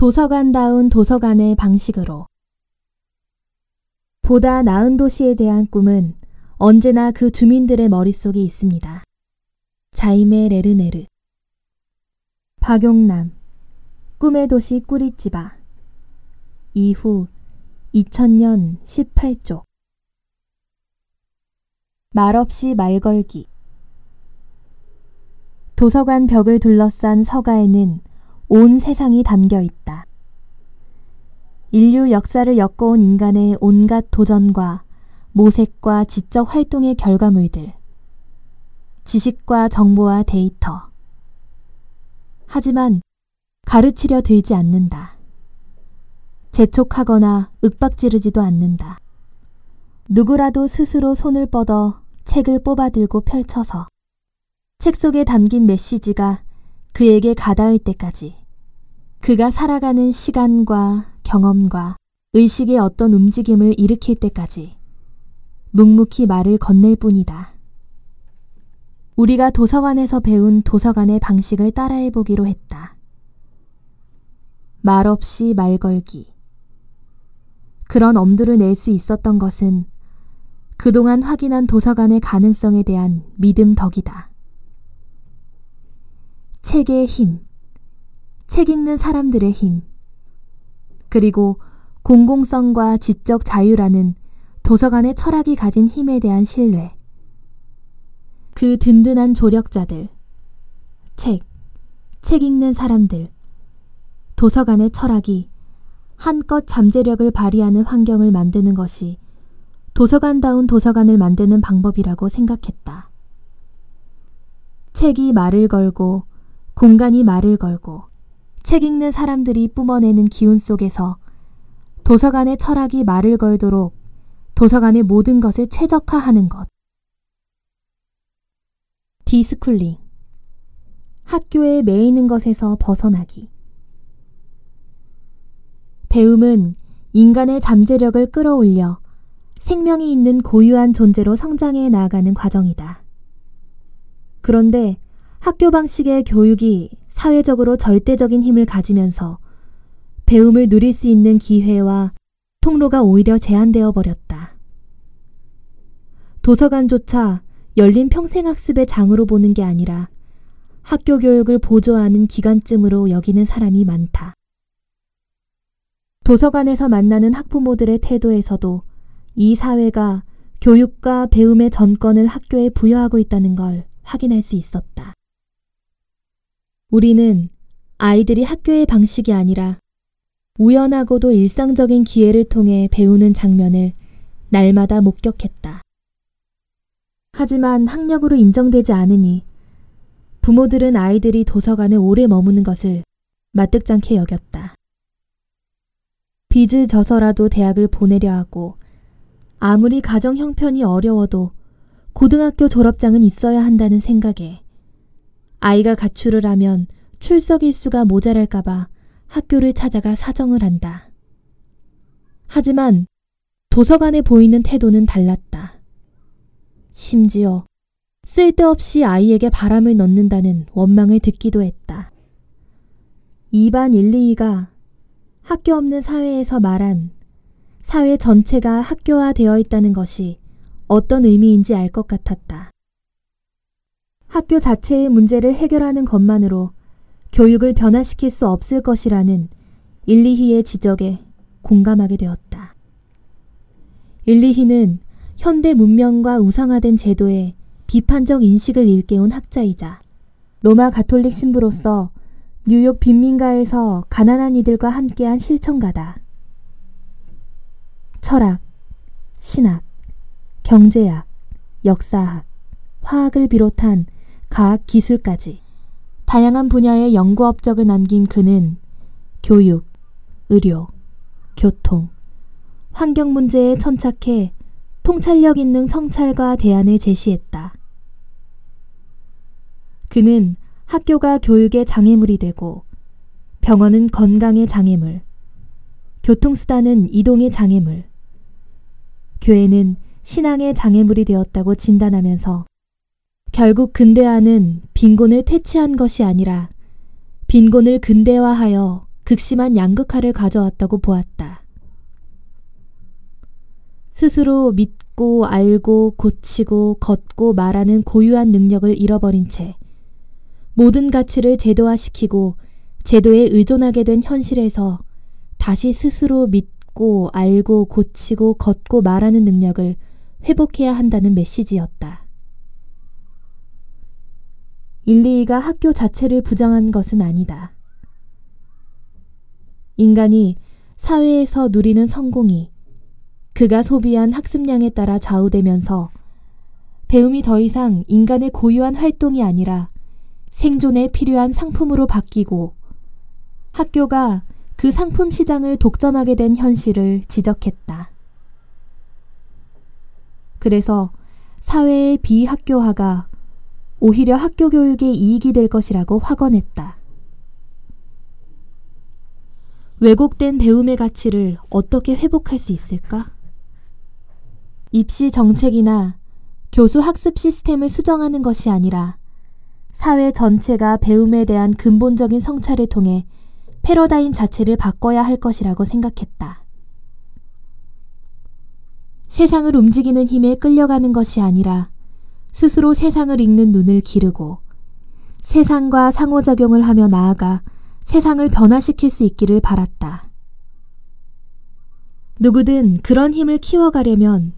도서관다운 도서관의 방식으로. 보다 나은 도시에 대한 꿈은 언제나 그 주민들의 머릿속에 있습니다. 자이메 레르네르. 박용남. 꿈의 도시 꾸리찌바 이후 2000년 18쪽. 말없이 말걸기. 도서관 벽을 둘러싼 서가에는 온 세상이 담겨 있다. 인류 역사를 엮어온 인간의 온갖 도전과 모색과 지적 활동의 결과물들, 지식과 정보와 데이터. 하지만 가르치려 들지 않는다. 재촉하거나 윽박지르지도 않는다. 누구라도 스스로 손을 뻗어 책을 뽑아들고 펼쳐서 책 속에 담긴 메시지가 그에게 가닿을 때까지 그가 살아가는 시간과 경험과 의식의 어떤 움직임을 일으킬 때까지 묵묵히 말을 건넬 뿐이다. 우리가 도서관에서 배운 도서관의 방식을 따라해 보기로 했다. 말 없이 말 걸기. 그런 엄두를 낼 수 있었던 것은 그동안 확인한 도서관의 가능성에 대한 믿음 덕이다. 책의 힘, 책 읽는 사람들의 힘, 그리고 공공성과 지적 자유라는 도서관의 철학이 가진 힘에 대한 신뢰. 그 든든한 조력자들, 책, 책 읽는 사람들, 도서관의 철학이 한껏 잠재력을 발휘하는 환경을 만드는 것이 도서관다운 도서관을 만드는 방법이라고 생각했다. 책이 말을 걸고 공간이 말을 걸고 책 읽는 사람들이 뿜어내는 기운 속에서 도서관의 철학이 말을 걸도록 도서관의 모든 것을 최적화하는 것. deschooling. 학교에 매이는 것에서 벗어나기. 배움은 인간의 잠재력을 끌어올려 생명이 있는 고유한 존재로 성장해 나아가는 과정이다. 그런데 학교 방식의 교육이 사회적으로 절대적인 힘을 가지면서 배움을 누릴 수 있는 기회와 통로가 오히려 제한되어 버렸다. 도서관조차 열린 평생학습의 장으로 보는 게 아니라 학교 교육을 보조하는 기관쯤으로 여기는 사람이 많다. 도서관에서 만나는 학부모들의 태도에서도 이 사회가 교육과 배움의 전권을 학교에 부여하고 있다는 걸 확인할 수 있었다. 우리는 아이들이 학교의 방식이 아니라 우연하고도 일상적인 기회를 통해 배우는 장면을 날마다 목격했다. 하지만 학력으로 인정되지 않으니 부모들은 아이들이 도서관에 오래 머무는 것을 마뜩잖게 여겼다. 빚을 져서라도 대학을 보내려 하고 아무리 가정 형편이 어려워도 고등학교 졸업장은 있어야 한다는 생각에 아이가 가출을 하면 출석 일수가 모자랄까봐 학교를 찾아가 사정을 한다. 하지만 도서관에 보이는 태도는 달랐다. 심지어 쓸데없이 아이에게 바람을 넣는다는 원망을 듣기도 했다. 2반 1, 2가 학교 없는 사회에서 말한 사회 전체가 학교화 되어 있다는 것이 어떤 의미인지 알 것 같았다. 학교 자체의 문제를 해결하는 것만으로 교육을 변화시킬 수 없을 것이라는 일리히의 지적에 공감하게 되었다. 일리히는 현대 문명과 우상화된 제도에 비판적 인식을 일깨운 학자이자 로마 가톨릭 신부로서 뉴욕 빈민가에서 가난한 이들과 함께한 실천가다. 철학, 신학, 경제학, 역사학, 화학을 비롯한 과학 기술까지 다양한 분야의 연구 업적을 남긴 그는 교육, 의료, 교통, 환경 문제에 천착해 통찰력 있는 성찰과 대안을 제시했다. 그는 학교가 교육의 장애물이 되고 병원은 건강의 장애물, 교통수단은 이동의 장애물, 교회는 신앙의 장애물이 되었다고 진단하면서 결국 근대화는 빈곤을 퇴치한 것이 아니라 빈곤을 근대화하여 극심한 양극화를 가져왔다고 보았다. 스스로 믿고 알고 고치고 걷고 말하는 고유한 능력을 잃어버린 채 모든 가치를 제도화시키고 제도에 의존하게 된 현실에서 다시 스스로 믿고 알고 고치고 걷고 말하는 능력을 회복해야 한다는 메시지였다. 122가 학교 자체를 부정한 것은 아니다. 인간이 사회에서 누리는 성공이 그가 소비한 학습량에 따라 좌우되면서 배움이 더 이상 인간의 고유한 활동이 아니라 생존에 필요한 상품으로 바뀌고 학교가 그 상품 시장을 독점하게 된 현실을 지적했다. 그래서 사회의 비학교화가 오히려 학교 교육에 이익이 될 것이라고 확언했다. 왜곡된 배움의 가치를 어떻게 회복할 수 있을까? 입시 정책이나 교수 학습 시스템을 수정하는 것이 아니라 사회 전체가 배움에 대한 근본적인 성찰을 통해 패러다임 자체를 바꿔야 할 것이라고 생각했다. 세상을 움직이는 힘에 끌려가는 것이 아니라 스스로 세상을 읽는 눈을 기르고 세상과 상호작용을 하며 나아가 세상을 변화시킬 수 있기를 바랐다. 누구든 그런 힘을 키워가려면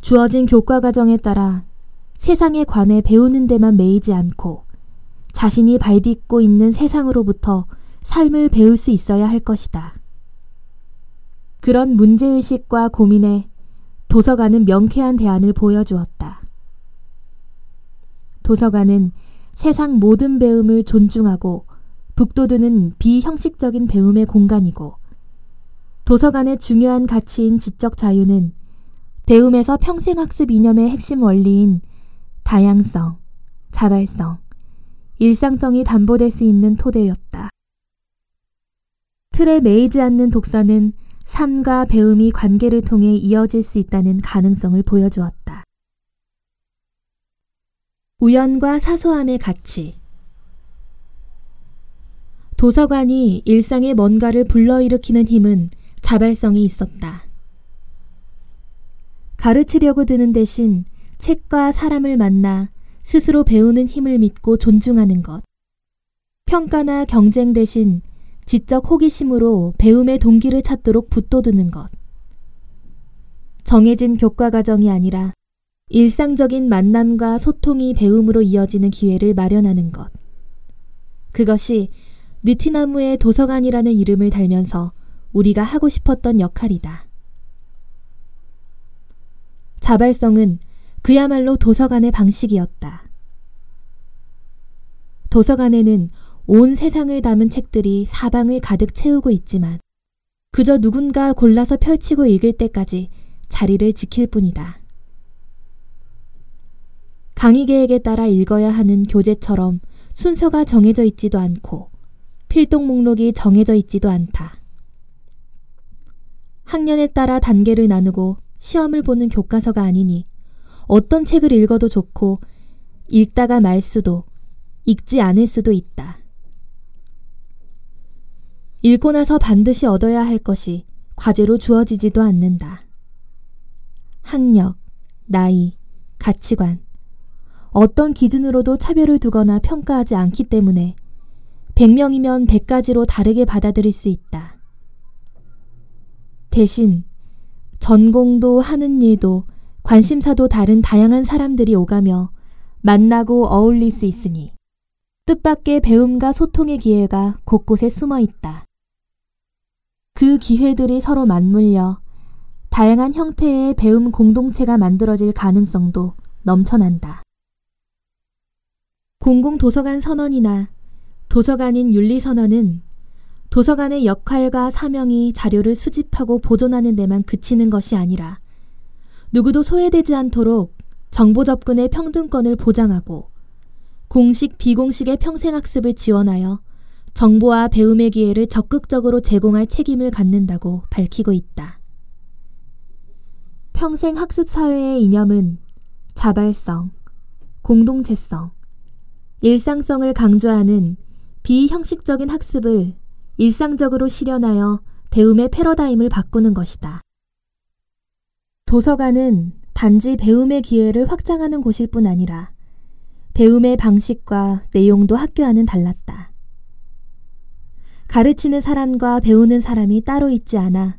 주어진 교과 과정에 따라 세상에 관해 배우는 데만 매이지 않고 자신이 발딛고 있는 세상으로부터 삶을 배울 수 있어야 할 것이다. 그런 문제의식과 고민에 도서관은 명쾌한 대안을 보여주었다. 도서관은 세상 모든 배움을 존중하고 북돋우는 비형식적인 배움의 공간이고 도서관의 중요한 가치인 지적 자유는 배움에서 평생학습 이념의 핵심 원리인 다양성, 자발성, 일상성이 담보될 수 있는 토대였다. 틀에 매이지 않는 독서는 삶과 배움이 관계를 통해 이어질 수 있다는 가능성을 보여주었다. 우연과 사소함의 가치 도서관이 일상에 뭔가를 불러일으키는 힘은 자발성이 있었다. 가르치려고 드는 대신 책과 사람을 만나 스스로 배우는 힘을 믿고 존중하는 것. 평가나 경쟁 대신 지적 호기심으로 배움의 동기를 찾도록 붙돋우는 것. 정해진 교과 과정이 아니라 일상적인 만남과 소통이 배움으로 이어지는 기회를 마련하는 것. 그것이 느티나무의 도서관이라는 이름을 달면서 우리가 하고 싶었던 역할이다. 자발성은 그야말로 도서관의 방식이었다. 도서관에는 온 세상을 담은 책들이 사방을 가득 채우고 있지만 그저 누군가 골라서 펼치고 읽을 때까지 자리를 지킬 뿐이다. 강의 계획에 따라 읽어야 하는 교재처럼 순서가 정해져 있지도 않고 필독 목록이 정해져 있지도 않다. 학년에 따라 단계를 나누고 시험을 보는 교과서가 아니니 어떤 책을 읽어도 좋고 읽다가 말 수도 읽지 않을 수도 있다. 읽고 나서 반드시 얻어야 할 것이 과제로 주어지지도 않는다. 학력, 나이, 가치관, 어떤 기준으로도 차별을 두거나 평가하지 않기 때문에 100명이면 100가지로 다르게 받아들일 수 있다. 대신 전공도 하는 일도 관심사도 다른 다양한 사람들이 오가며 만나고 어울릴 수 있으니 뜻밖의 배움과 소통의 기회가 곳곳에 숨어 있다. 그 기회들이 서로 맞물려 다양한 형태의 배움 공동체가 만들어질 가능성도 넘쳐난다. 공공도서관 선언이나 도서관인 윤리선언은 도서관의 역할과 사명이 자료를 수집하고 보존하는 데만 그치는 것이 아니라 누구도 소외되지 않도록 정보 접근의 평등권을 보장하고 공식, 비공식의 평생학습을 지원하여 정보와 배움의 기회를 적극적으로 제공할 책임을 갖는다고 밝히고 있다. 평생 학습 사회의 이념은 자발성, 공동체성, 일상성을 강조하는 비형식적인 학습을 일상적으로 실현하여 배움의 패러다임을 바꾸는 것이다. 도서관은 단지 배움의 기회를 확장하는 곳일 뿐 아니라 배움의 방식과 내용도 학교와는 달랐다. 가르치는 사람과 배우는 사람이 따로 있지 않아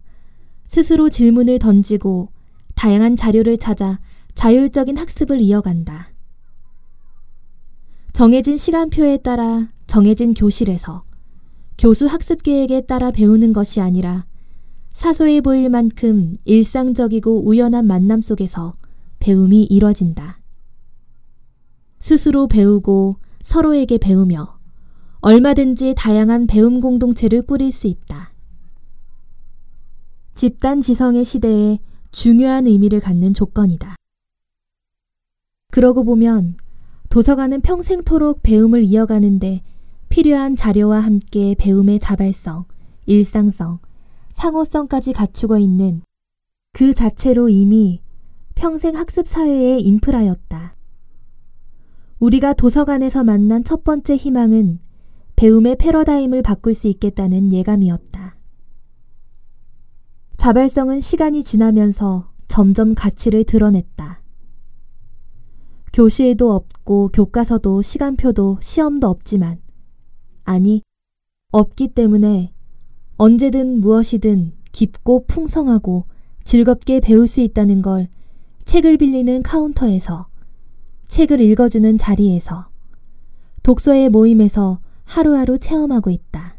스스로 질문을 던지고 다양한 자료를 찾아 자율적인 학습을 이어간다. 정해진 시간표에 따라 정해진 교실에서 교수 학습 계획에 따라 배우는 것이 아니라 사소해 보일 만큼 일상적이고 우연한 만남 속에서 배움이 이뤄진다. 스스로 배우고 서로에게 배우며 얼마든지 다양한 배움 공동체를 꾸릴 수 있다. 집단 지성의 시대에 중요한 의미를 갖는 조건이다. 그러고 보면 도서관은 평생토록 배움을 이어가는데 필요한 자료와 함께 배움의 자발성, 일상성, 상호성까지 갖추고 있는 그 자체로 이미 평생 학습 사회의 인프라였다. 우리가 도서관에서 만난 첫 번째 희망은 배움의 패러다임을 바꿀 수 있겠다는 예감이었다. 자발성은 시간이 지나면서 점점 가치를 드러냈다. 교실도 없고 교과서도 시간표도 시험도 없지만 아니 없기 때문에 언제든 무엇이든 깊고 풍성하고 즐겁게 배울 수 있다는 걸 책을 빌리는 카운터에서 책을 읽어주는 자리에서 독서의 모임에서 하루하루 체험하고 있다.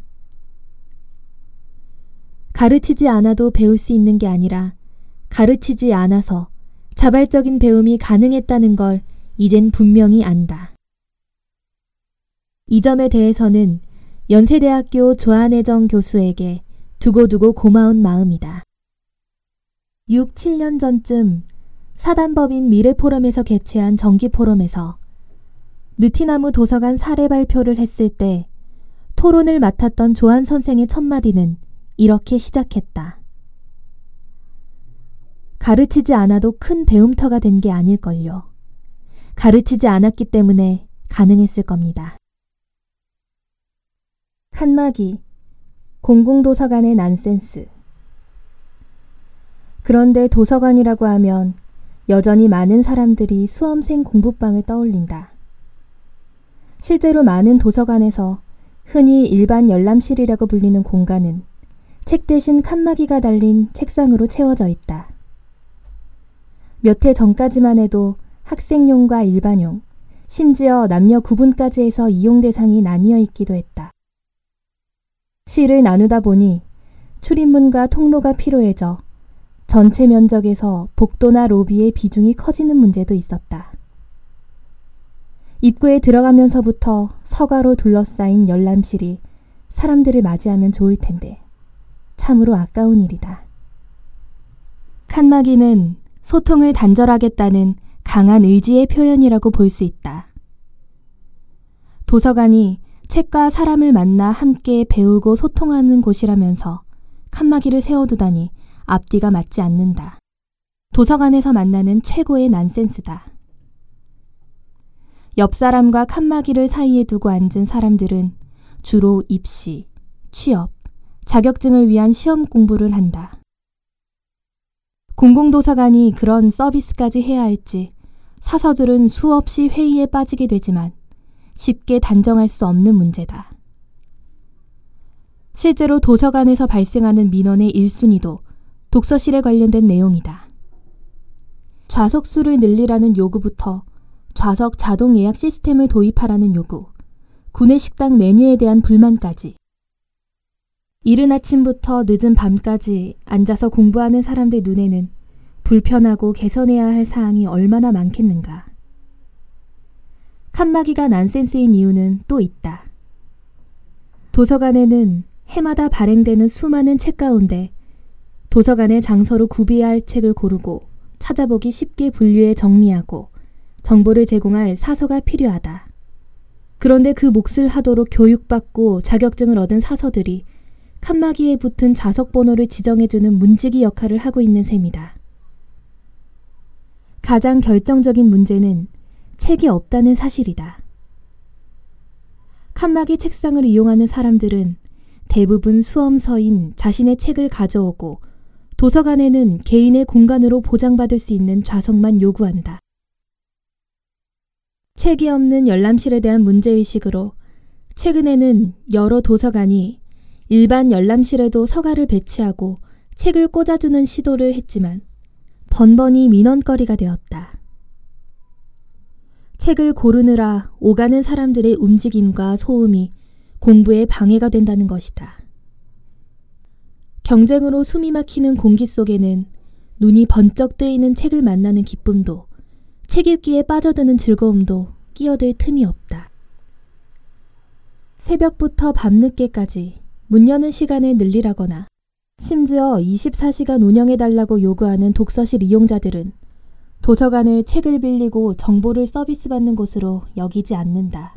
가르치지 않아도 배울 수 있는 게 아니라 가르치지 않아서 자발적인 배움이 가능했다는 걸 이젠 분명히 안다. 이 점에 대해서는 연세대학교 조한혜정 교수에게 두고두고 고마운 마음이다. 6, 7년 전쯤 사단법인 미래포럼에서 개최한 정기포럼에서 느티나무 도서관 사례 발표를 했을 때 토론을 맡았던 조한 선생의 첫마디는 이렇게 시작했다. 가르치지 않아도 큰 배움터가 된 게 아닐걸요. 가르치지 않았기 때문에 가능했을 겁니다. 칸마기 공공도서관의 난센스 그런데 도서관이라고 하면 여전히 많은 사람들이 수험생 공부방을 떠올린다. 실제로 많은 도서관에서 흔히 일반 열람실이라고 불리는 공간은 책 대신 칸막이가 달린 책상으로 채워져 있다. 몇 해 전까지만 해도 학생용과 일반용, 심지어 남녀 구분까지 해서 이용 대상이 나뉘어 있기도 했다. 시를 나누다 보니 출입문과 통로가 필요해져 전체 면적에서 복도나 로비의 비중이 커지는 문제도 있었다. 입구에 들어가면서부터 서가로 둘러싸인 열람실이 사람들을 맞이하면 좋을 텐데 참으로 아까운 일이다. 칸마기는 소통을 단절하겠다는 강한 의지의 표현이라고 볼 수 있다. 도서관이 책과 사람을 만나 함께 배우고 소통하는 곳이라면서 칸막이를 세워두다니 앞뒤가 맞지 않는다. 도서관에서 만나는 최고의 난센스다. 옆 사람과 칸막이를 사이에 두고 앉은 사람들은 주로 입시, 취업, 자격증을 위한 시험 공부를 한다. 공공도서관이 그런 서비스까지 해야 할지 사서들은 수없이 회의에 빠지게 되지만 쉽게 단정할 수 없는 문제다. 실제로 도서관에서 발생하는 민원의 1순위도 독서실에 관련된 내용이다. 좌석 수를 늘리라는 요구부터 좌석 자동 예약 시스템을 도입하라는 요구, 구내식당 메뉴에 대한 불만까지 이른 아침부터 늦은 밤까지 앉아서 공부하는 사람들 눈에는 불편하고 개선해야 할 사항이 얼마나 많겠는가. 칸막이가 난센스인 이유는 또 있다. 도서관에는 해마다 발행되는 수많은 책 가운데 도서관의 장서로 구비해야 할 책을 고르고 찾아보기 쉽게 분류해 정리하고 정보를 제공할 사서가 필요하다. 그런데 그 몫을 하도록 교육받고 자격증을 얻은 사서들이 칸막이에 붙은 좌석 번호를 지정해주는 문지기 역할을 하고 있는 셈이다. 가장 결정적인 문제는 책이 없다는 사실이다. 칸막이 책상을 이용하는 사람들은 대부분 수험서인 자신의 책을 가져오고 도서관에는 개인의 공간으로 보장받을 수 있는 좌석만 요구한다. 책이 없는 열람실에 대한 문제의식으로 최근에는 여러 도서관이 일반 열람실에도 서가를 배치하고 책을 꽂아두는 시도를 했지만 번번이 민원거리가 되었다. 책을 고르느라 오가는 사람들의 움직임과 소음이 공부에 방해가 된다는 것이다. 경쟁으로 숨이 막히는 공기 속에는 눈이 번쩍 뜨이는 책을 만나는 기쁨도 책 읽기에 빠져드는 즐거움도 끼어들 틈이 없다. 새벽부터 밤늦게까지 문 여는 시간을 늘리라거나 심지어 24시간 운영해달라고 요구하는 독서실 이용자들은 도서관을 책을 빌리고 정보를 서비스받는 곳으로 여기지 않는다.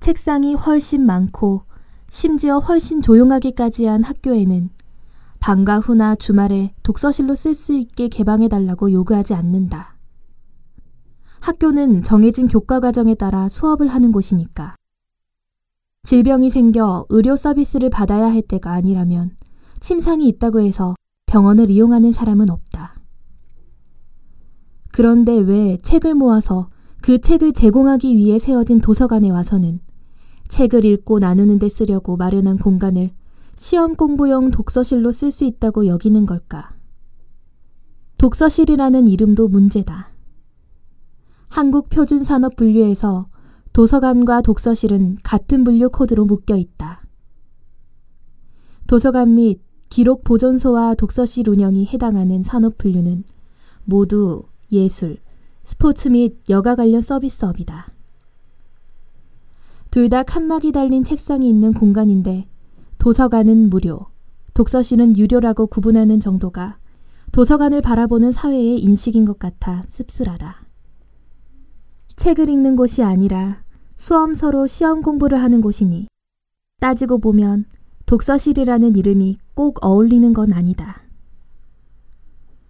책상이 훨씬 많고 심지어 훨씬 조용하기까지 한 학교에는 방과 후나 주말에 독서실로 쓸 수 있게 개방해달라고 요구하지 않는다. 학교는 정해진 교과 과정에 따라 수업을 하는 곳이니까. 질병이 생겨 의료 서비스를 받아야 할 때가 아니라면 침상이 있다고 해서 병원을 이용하는 사람은 없다. 그런데 왜 책을 모아서 그 책을 제공하기 위해 세워진 도서관에 와서는 책을 읽고 나누는 데 쓰려고 마련한 공간을 시험 공부용 독서실로 쓸 수 있다고 여기는 걸까? 독서실이라는 이름도 문제다. 한국 표준 산업 분류에서 도서관과 독서실은 같은 분류 코드로 묶여 있다. 도서관 및 기록 보존소와 독서실 운영이 해당하는 산업 분류는 모두 예술, 스포츠 및 여가 관련 서비스업이다. 둘 다 칸막이 달린 책상이 있는 공간인데 도서관은 무료, 독서실은 유료라고 구분하는 정도가 도서관을 바라보는 사회의 인식인 것 같아 씁쓸하다. 책을 읽는 곳이 아니라 수험서로 시험 공부를 하는 곳이니 따지고 보면 독서실이라는 이름이 꼭 어울리는 건 아니다.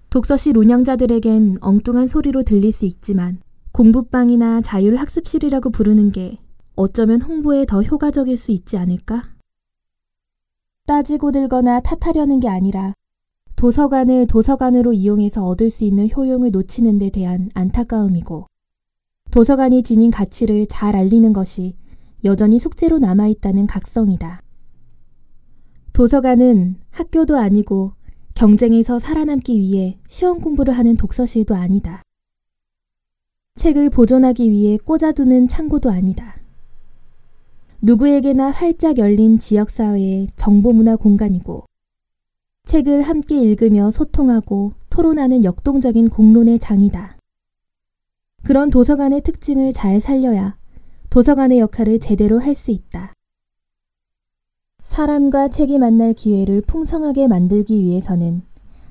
독서실 운영자들에겐 엉뚱한 소리로 들릴 수 있지만 공부방이나 자율학습실이라고 부르는 게 어쩌면 홍보에 더 효과적일 수 있지 않을까? 따지고 들거나 탓하려는 게 아니라 도서관을 도서관으로 이용해서 얻을 수 있는 효용을 놓치는 데 대한 안타까움이고 도서관이 지닌 가치를 잘 알리는 것이 여전히 숙제로 남아있다는 각성이다. 도서관은 학교도 아니고 경쟁에서 살아남기 위해 시험 공부를 하는 독서실도 아니다. 책을 보존하기 위해 꽂아두는 창고도 아니다. 누구에게나 활짝 열린 지역사회의 정보문화 공간이고 책을 함께 읽으며 소통하고 토론하는 역동적인 공론의 장이다. 그런 도서관의 특징을 잘 살려야 도서관의 역할을 제대로 할 수 있다. 사람과 책이 만날 기회를 풍성하게 만들기 위해서는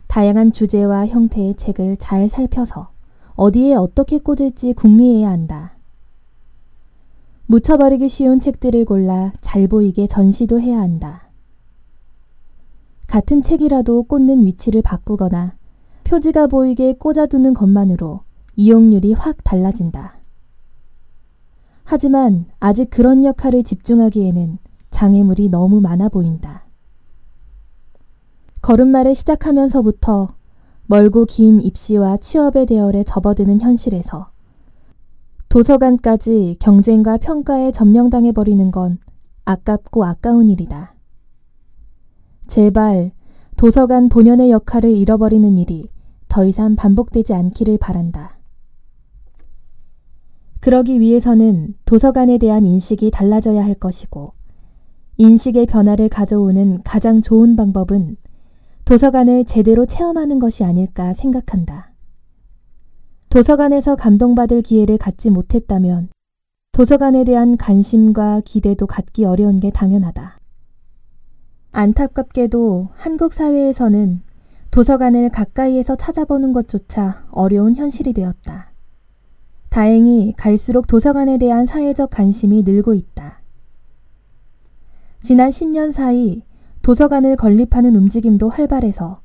다양한 주제와 형태의 책을 잘 살펴서 어디에 어떻게 꽂을지 궁리해야 한다. 묻혀버리기 쉬운 책들을 골라 잘 보이게 전시도 해야 한다. 같은 책이라도 꽂는 위치를 바꾸거나 표지가 보이게 꽂아두는 것만으로 이용률이 확 달라진다. 하지만 아직 그런 역할을 집중하기에는 장애물이 너무 많아 보인다. 걸음마를 시작하면서부터 멀고 긴 입시와 취업의 대열에 접어드는 현실에서 도서관까지 경쟁과 평가에 점령당해버리는 건 아깝고 아까운 일이다. 제발 도서관 본연의 역할을 잃어버리는 일이 더 이상 반복되지 않기를 바란다. 그러기 위해서는 도서관에 대한 인식이 달라져야 할 것이고, 인식의 변화를 가져오는 가장 좋은 방법은 도서관을 제대로 체험하는 것이 아닐까 생각한다. 도서관에서 감동받을 기회를 갖지 못했다면 도서관에 대한 관심과 기대도 갖기 어려운 게 당연하다. 안타깝게도 한국 사회에서는 도서관을 가까이에서 찾아보는 것조차 어려운 현실이 되었다. 다행히 갈수록 도서관에 대한 사회적 관심이 늘고 있다. 지난 10년 사이 도서관을 건립하는 움직임도 활발해서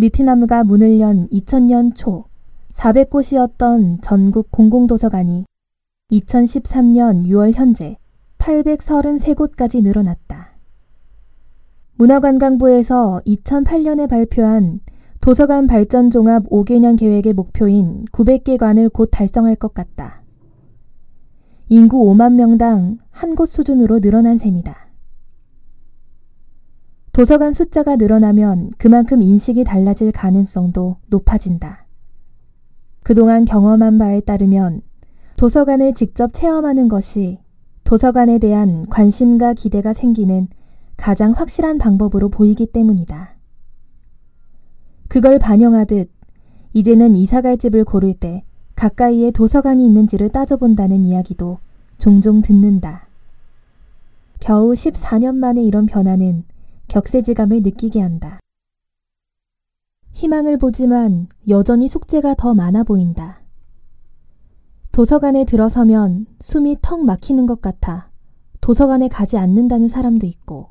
니트나무가 문을 연 2000년 초 400곳이었던 전국 공공도서관이 2013년 6월 현재 833곳까지 늘어났다. 문화관광부에서 2008년에 발표한 도서관 발전 종합 5개년 계획의 목표인 900개 관을 곧 달성할 것 같다. 인구 5만 명당 한 곳 수준으로 늘어난 셈이다. 도서관 숫자가 늘어나면 그만큼 인식이 달라질 가능성도 높아진다. 그동안 경험한 바에 따르면 도서관을 직접 체험하는 것이 도서관에 대한 관심과 기대가 생기는 가장 확실한 방법으로 보이기 때문이다. 그걸 반영하듯 이제는 이사갈 집을 고를 때 가까이에 도서관이 있는지를 따져본다는 이야기도 종종 듣는다. 겨우 14년 만에 이런 변화는 격세지감을 느끼게 한다. 희망을 보지만 여전히 숙제가 더 많아 보인다. 도서관에 들어서면 숨이 턱 막히는 것 같아 도서관에 가지 않는다는 사람도 있고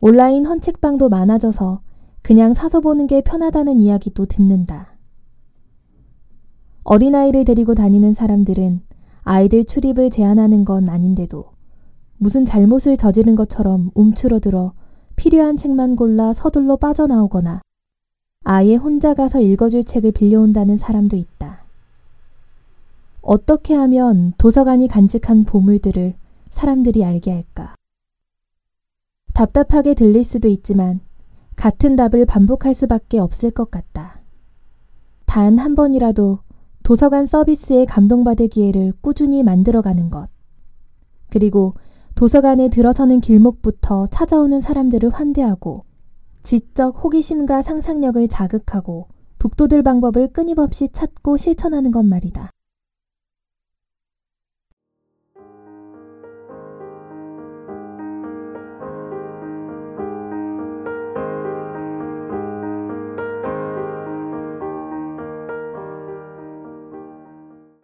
온라인 헌책방도 많아져서 그냥 사서 보는 게 편하다는 이야기도 듣는다. 어린아이를 데리고 다니는 사람들은 아이들 출입을 제한하는 건 아닌데도 무슨 잘못을 저지른 것처럼 움츠러들어 필요한 책만 골라 서둘러 빠져나오거나 아예 혼자 가서 읽어줄 책을 빌려온다는 사람도 있다. 어떻게 하면 도서관이 간직한 보물들을 사람들이 알게 할까? 답답하게 들릴 수도 있지만 같은 답을 반복할 수밖에 없을 것 같다. 단 한 번이라도 도서관 서비스에 감동받을 기회를 꾸준히 만들어가는 것. 그리고 도서관에 들어서는 길목부터 찾아오는 사람들을 환대하고 지적 호기심과 상상력을 자극하고 북돋을 방법을 끊임없이 찾고 실천하는 것 말이다.